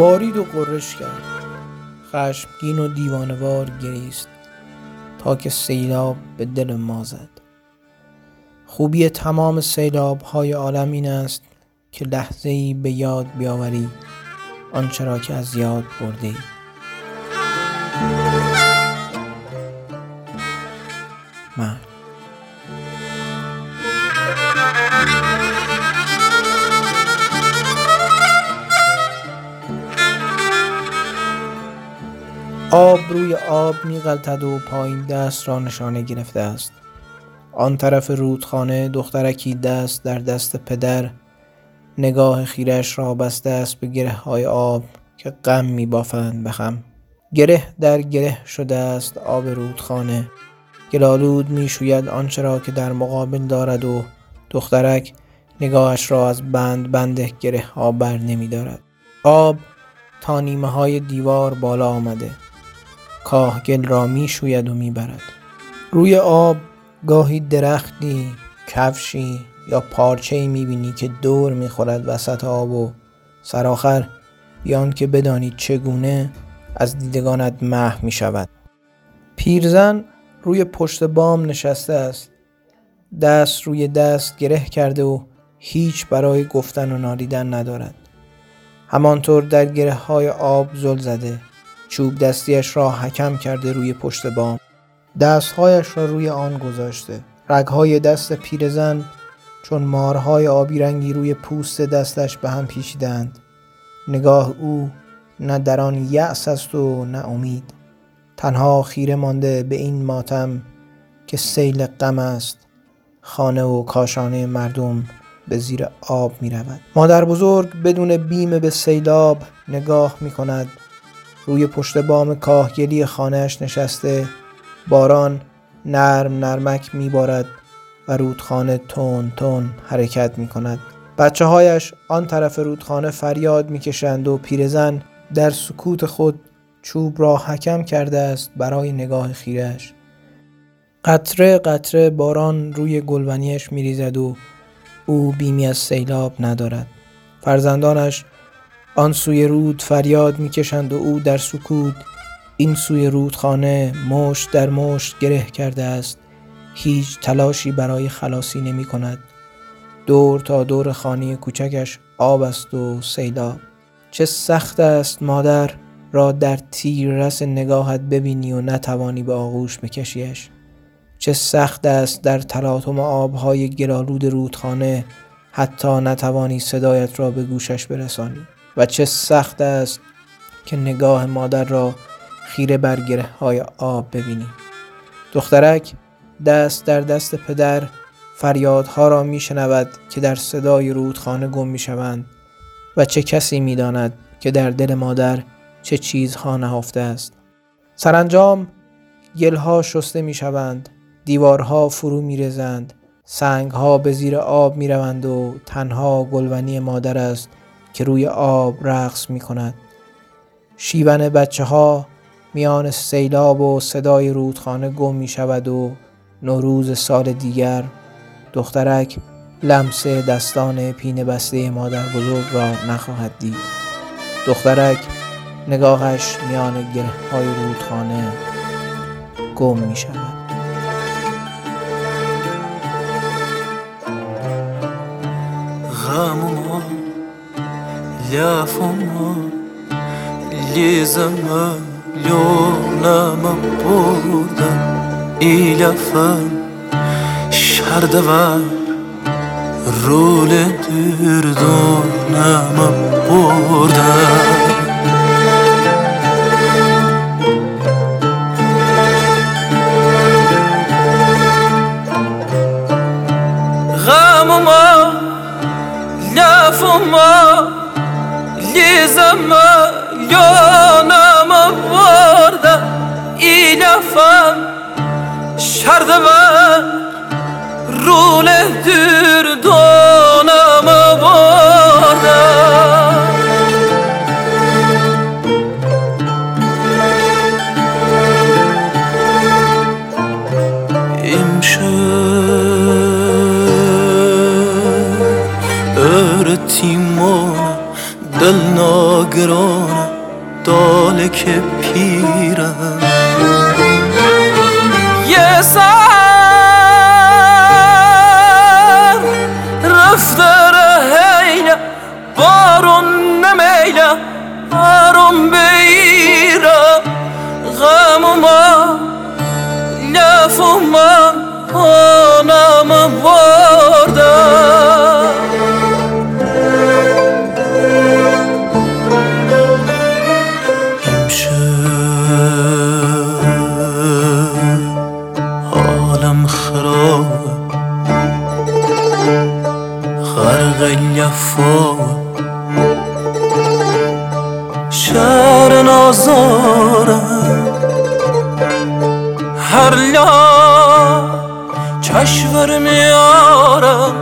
بارید و قرش کرد. خشمگین و دیوانوار گریست تا که سیلاب به دل ما زد. خوبی تمام سیلاب های عالم این است که لحظه ای به یاد بیاوری آنچه را که از یاد برده ای آب روی آب میغلطد و پایین دست را نشانه گرفته است. آن طرف رودخانه دخترکی دست در دست پدر نگاه خیرش را بسته است به گره های آب که غم می بافند به خم. گره در گره شده است آب رودخانه. گلالود می شوید آنچه را که در مقابل دارد و دخترک نگاهش را از بند بند گره ها بر نمی دارد آب تا نیمه های دیوار بالا آمده. کاهگل را می شوید و می برد. روی آب گاهی درختی، کفشی یا پارچه ای می بینی که دور می خورد وسط آب و سرآخر بیان که بدانید چگونه از دیدگانت محو می شود. پیرزن روی پشت بام نشسته است. دست روی دست گره کرده و هیچ برای گفتن و نالیدن ندارد. همانطور در گره های آب زل زده چوب دستیش را حکم کرده روی پشت بام. دستهایش را روی آن گذاشته. رگهای دست پیرزن چون مارهای آبی رنگی روی پوست دستش به هم پیچیدند. نگاه او نه در آن یأس است و نه امید. تنها خیره مانده به این ماتم که سیل غم است. خانه و کاشانه مردم به زیر آب می رود مادر بزرگ بدون بیم به سیلاب نگاه می کند روی پشت بام کاهگلی خانهش نشسته باران نرم نرمک میبارد و رودخانه تون تون حرکت می کند بچه هایش آن طرف رودخانه فریاد می‌کشند و پیرزن در سکوت خود چوب را حکم کرده است برای نگاه خیرش. قطره قطره باران روی گلونیش میریزد و او بیمی از سیلاب ندارد. فرزندانش آن سوی رود فریاد می‌کشند و او در سکوت. این سوی رودخانه مشت در مشت گره کرده است. هیچ تلاشی برای خلاصی نمی کند. دور تا دور خانه کوچکش آب است و سیلاب. چه سخت است مادر را در تیر رس نگاهت ببینی و نتوانی به آغوش بکشیش. چه سخت است در تلاطم آبهای گلالود رودخانه حتی نتوانی صدایت را به گوشش برسانی. و چه سخت است که نگاه مادر را خیره بر گره های آب ببینی دخترک دست در دست پدر فریادها را می شنود که در صدای رودخانه گم می شوند و چه کسی می داند که در دل مادر چه چیزها نهفته است. سرانجام گلها شسته می شوند دیوارها فرو می رزند سنگها به زیر آب می روند و تنها گلونی مادر است که روی آب رقص می کند شیون بچه ها میان سیلاب و صدای رودخانه گم می شود و نوروز سال دیگر دخترک لمس دستان پین بسته مادر بزرگ را نخواهد دید. دخترک نگاهش میان گره های رودخانه گم می شود لافما اللي زماليونا مبودا إلى فان شهر دوار. رول دردونا مبودا zaman yonama orada ilafan şardıma rule düz گرانم داله که پیرم یه سر رفته رهیله بارون نمیله آروم بیره غم و ما لف و ما آنم حالم یفا شهر نازارم. هر لا چشور میارم.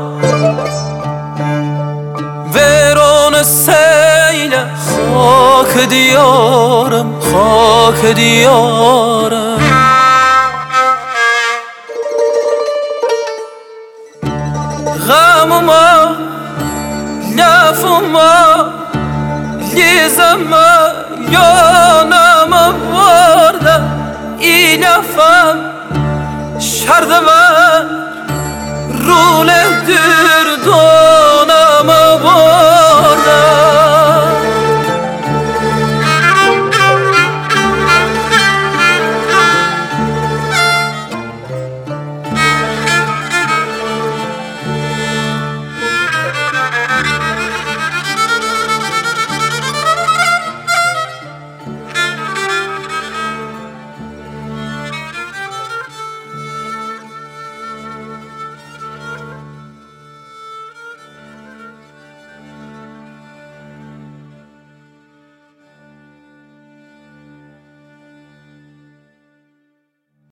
ویرون سیل خاک دیارم خاک دیارم. غم ما lafıma Lizama yonama varda İlafam şardıma Rule